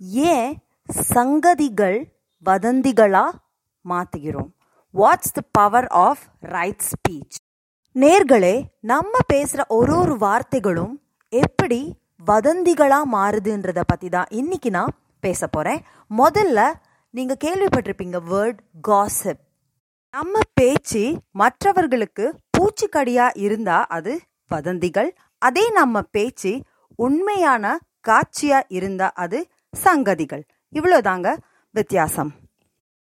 ஏன் சங்கதிகள் வதந்திகளா மாத்துகிறோம். What's the power of right speech நேர்களே நம்ம பேசுற ஒரு ஒரு வார்த்தைகளும் எப்படி வதந்திகளா மாறுதுன்றத பத்தி தான் இன்னைக்கு நான் பேச போறேன். முதல்ல நீங்க கேள்விப்பட்டிருப்பீங்க வேர்ட் காசிப் நம்ம பேச்சு மற்றவர்களுக்கு பூச்சிக்கடியா இருந்தா அது வதந்திகள். அதே நம்ம பேச்சு உண்மையான காட்சியா இருந்தா அது சங்கதிகள். இவ்வளோதாங்க வித்தியாசம்.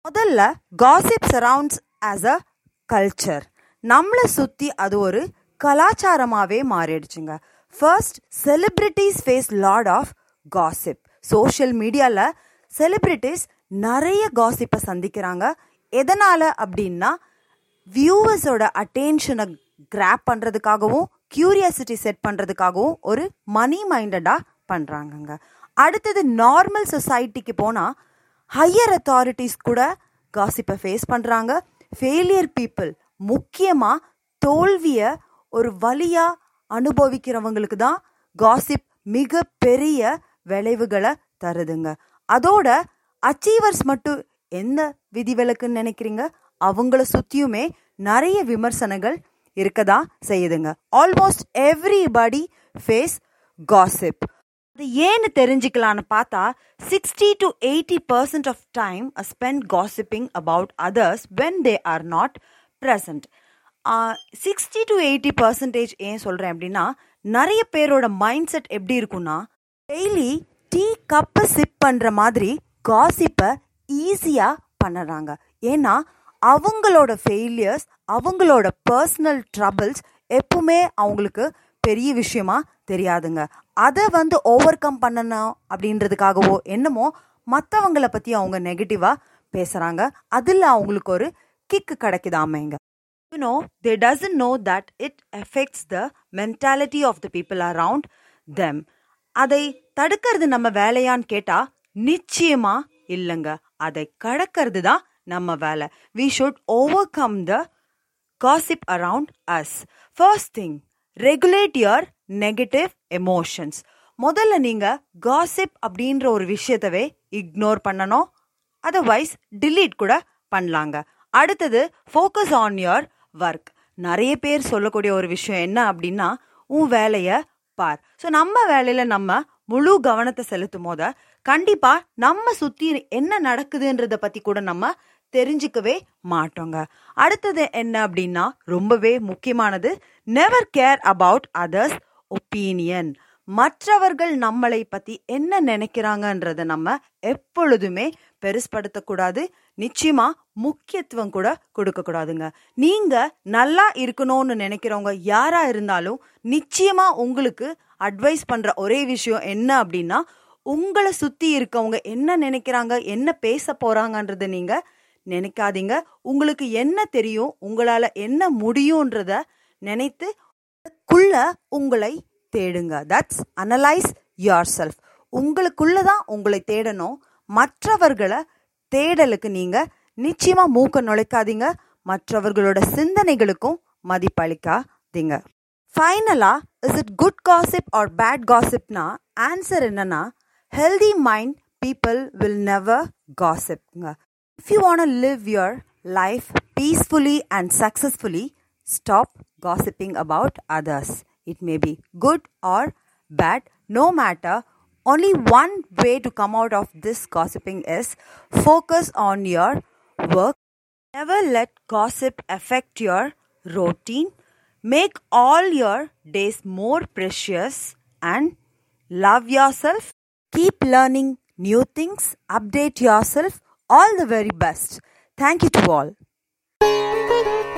முதல்ல gossip surrounds as a culture நம்மளை சுற்றி அது ஒரு கலாச்சாரமாகவே மாறிடுச்சுங்க. First celebrities face lot of gossip social மீடியாவில் செலிப்ரிட்டிஸ் நிறைய காசிப்பை சந்திக்கிறாங்க. எதனால் அப்படின்னா வியூவர்ஸோட அட்டென்ஷனை கிராப் பண்ணுறதுக்காகவும் க்யூரியாசிட்டி செட் பண்ணுறதுக்காகவும் ஒரு மணி மைண்டடாக பண்ணுறாங்கங்க அடுத்தது நார்மல் சொசைட்டிக்கு போனால் ஹையர் அத்தாரிட்டிஸ் கூட காசிப்பை ஃபேஸ் பண்ணுறாங்க ஃபெயிலியர் பீப்புள் முக்கியமாக தோல்வியை ஒரு வழியாக அனுபவிக்கிறவங்களுக்கு தான் காசிப் மிக பெரிய விளைவுகளை தருதுங்க. அதோட அச்சீவர்ஸ் மட்டும் என்ன விதிவிலக்குன்னு நினைக்கிறீங்க? அவங்கள சுற்றியுமே நிறைய விமர்சனங்கள் இருக்கதா செய்யுதுங்க. ஆல்மோஸ்ட் எவ்ரிபடி ஃபேஸ் காசிப் அது ஏன்னு தெரிஞ்சுக்கலான்னு பார்த்தா sixty to eighty percent of time spend gossiping about others when they are not present sixty to eighty percentage ஏன் சொல்கிறேன் அப்படின்னா நிறைய பேரோட மைண்ட் செட் எப்படி இருக்குன்னா டெய்லி டீ கப்பை சிப் பண்ணுற மாதிரி காசிப்பை ஈஸியாக பண்ணுறாங்க. ஏன்னா அவங்களோட ஃபெயிலியர்ஸ் அவங்களோட பர்சனல் ட்ரபிள்ஸ் எப்பவுமே அவங்களுக்கு பெரிய விஷயமா தெரியாதுங்க. அதை வந்து ஓவர் கம் பண்ணணும் அப்படின்றதுக்காகவோ என்னமோ மற்றவங்களை பற்றி அவங்க நெகட்டிவாக பேசுகிறாங்க அதில் அவங்களுக்கு ஒரு kick கிடைக்குதாமேங்க you know they doesn't know that it affects the mentality of the people around them அதை தடுக்கிறது நம்ம வேலையான்னு கேட்டால் நிச்சயமாக இல்லைங்க. அதை கடக்கிறது தான் நம்ம வேலை. We should overcome the gossip around us first thing regulate your negative emotions முதல்ல நீங்கள் காசிப் அப்படின்ற ஒரு விஷயத்தவே இக்னோர் பண்ணணும். அதர்வைஸ் டிலீட் கூட பண்ணலாங்க. அடுத்தது ஃபோக்கஸ் ஆன் யுவர் ஒர்க் நிறைய பேர் சொல்லக்கூடிய ஒரு விஷயம் என்ன அப்படின்னா உன் வேலையை பார். ஸோ நம்ம வேலையில் நம்ம முழு கவனத்தை செலுத்தும் போத கண்டிப்பாக நம்ம சுற்றி என்ன நடக்குதுன்றத பற்றி கூட நம்ம தெரிஞ்சுக்கவே மாட்டோங்க. அடுத்தது என்ன அப்படின்னா ரொம்பவே முக்கியமானது never care about others opinion மற்றவர்கள் நம்மளை பத்தி என்ன நினைக்கிறாங்கன்றத நம்ம எப்பொழுதுமே பெருசுப்படுத்தக்கூடாது நிச்சயமா முக்கியத்துவம் கூட கொடுக்க கூடாதுங்க நீங்க நல்லா இருக்கணும்னு நினைக்கிறவங்க யாரா இருந்தாலும் நிச்சயமா உங்களுக்கு அட்வைஸ் பண்ற ஒரே விஷயம் என்ன அப்படின்னா உங்களை சுத்தி இருக்கவங்க என்ன நினைக்கிறாங்க என்ன பேச போறாங்கன்றத நீங்க நினைக்காதீங்க. உங்களுக்கு என்ன தெரியும் உங்களால என்ன முடியும்ன்றத நினைத்து குள்ள உங்களை தேடுங்க. தட்ஸ் அனலைஸ் யோர் செல்ஃப் உங்களுக்குள்ள தான் உங்களை தேடணும். மற்றவர்களை தேடலுக்கு நீங்க நிச்சயமா மூக்க நுழைக்காதீங்க. மற்றவர்களோட சிந்தனைகளுக்கும் மதிப்பளிக்காதீங்க. ஃபைனலா is it good gossip or bad காசிப்னா answer என்னன்னா healthy mind people will never காசிப்ங்க if you want live your life peacefully and and stop gossiping about others. It may be good or bad, no matter. Only one way to come out of this gossiping is focus on your work. Never let gossip affect your routine. Make all your days more precious and love yourself. Keep learning new things. Update yourself. All the very best. Thank you to all.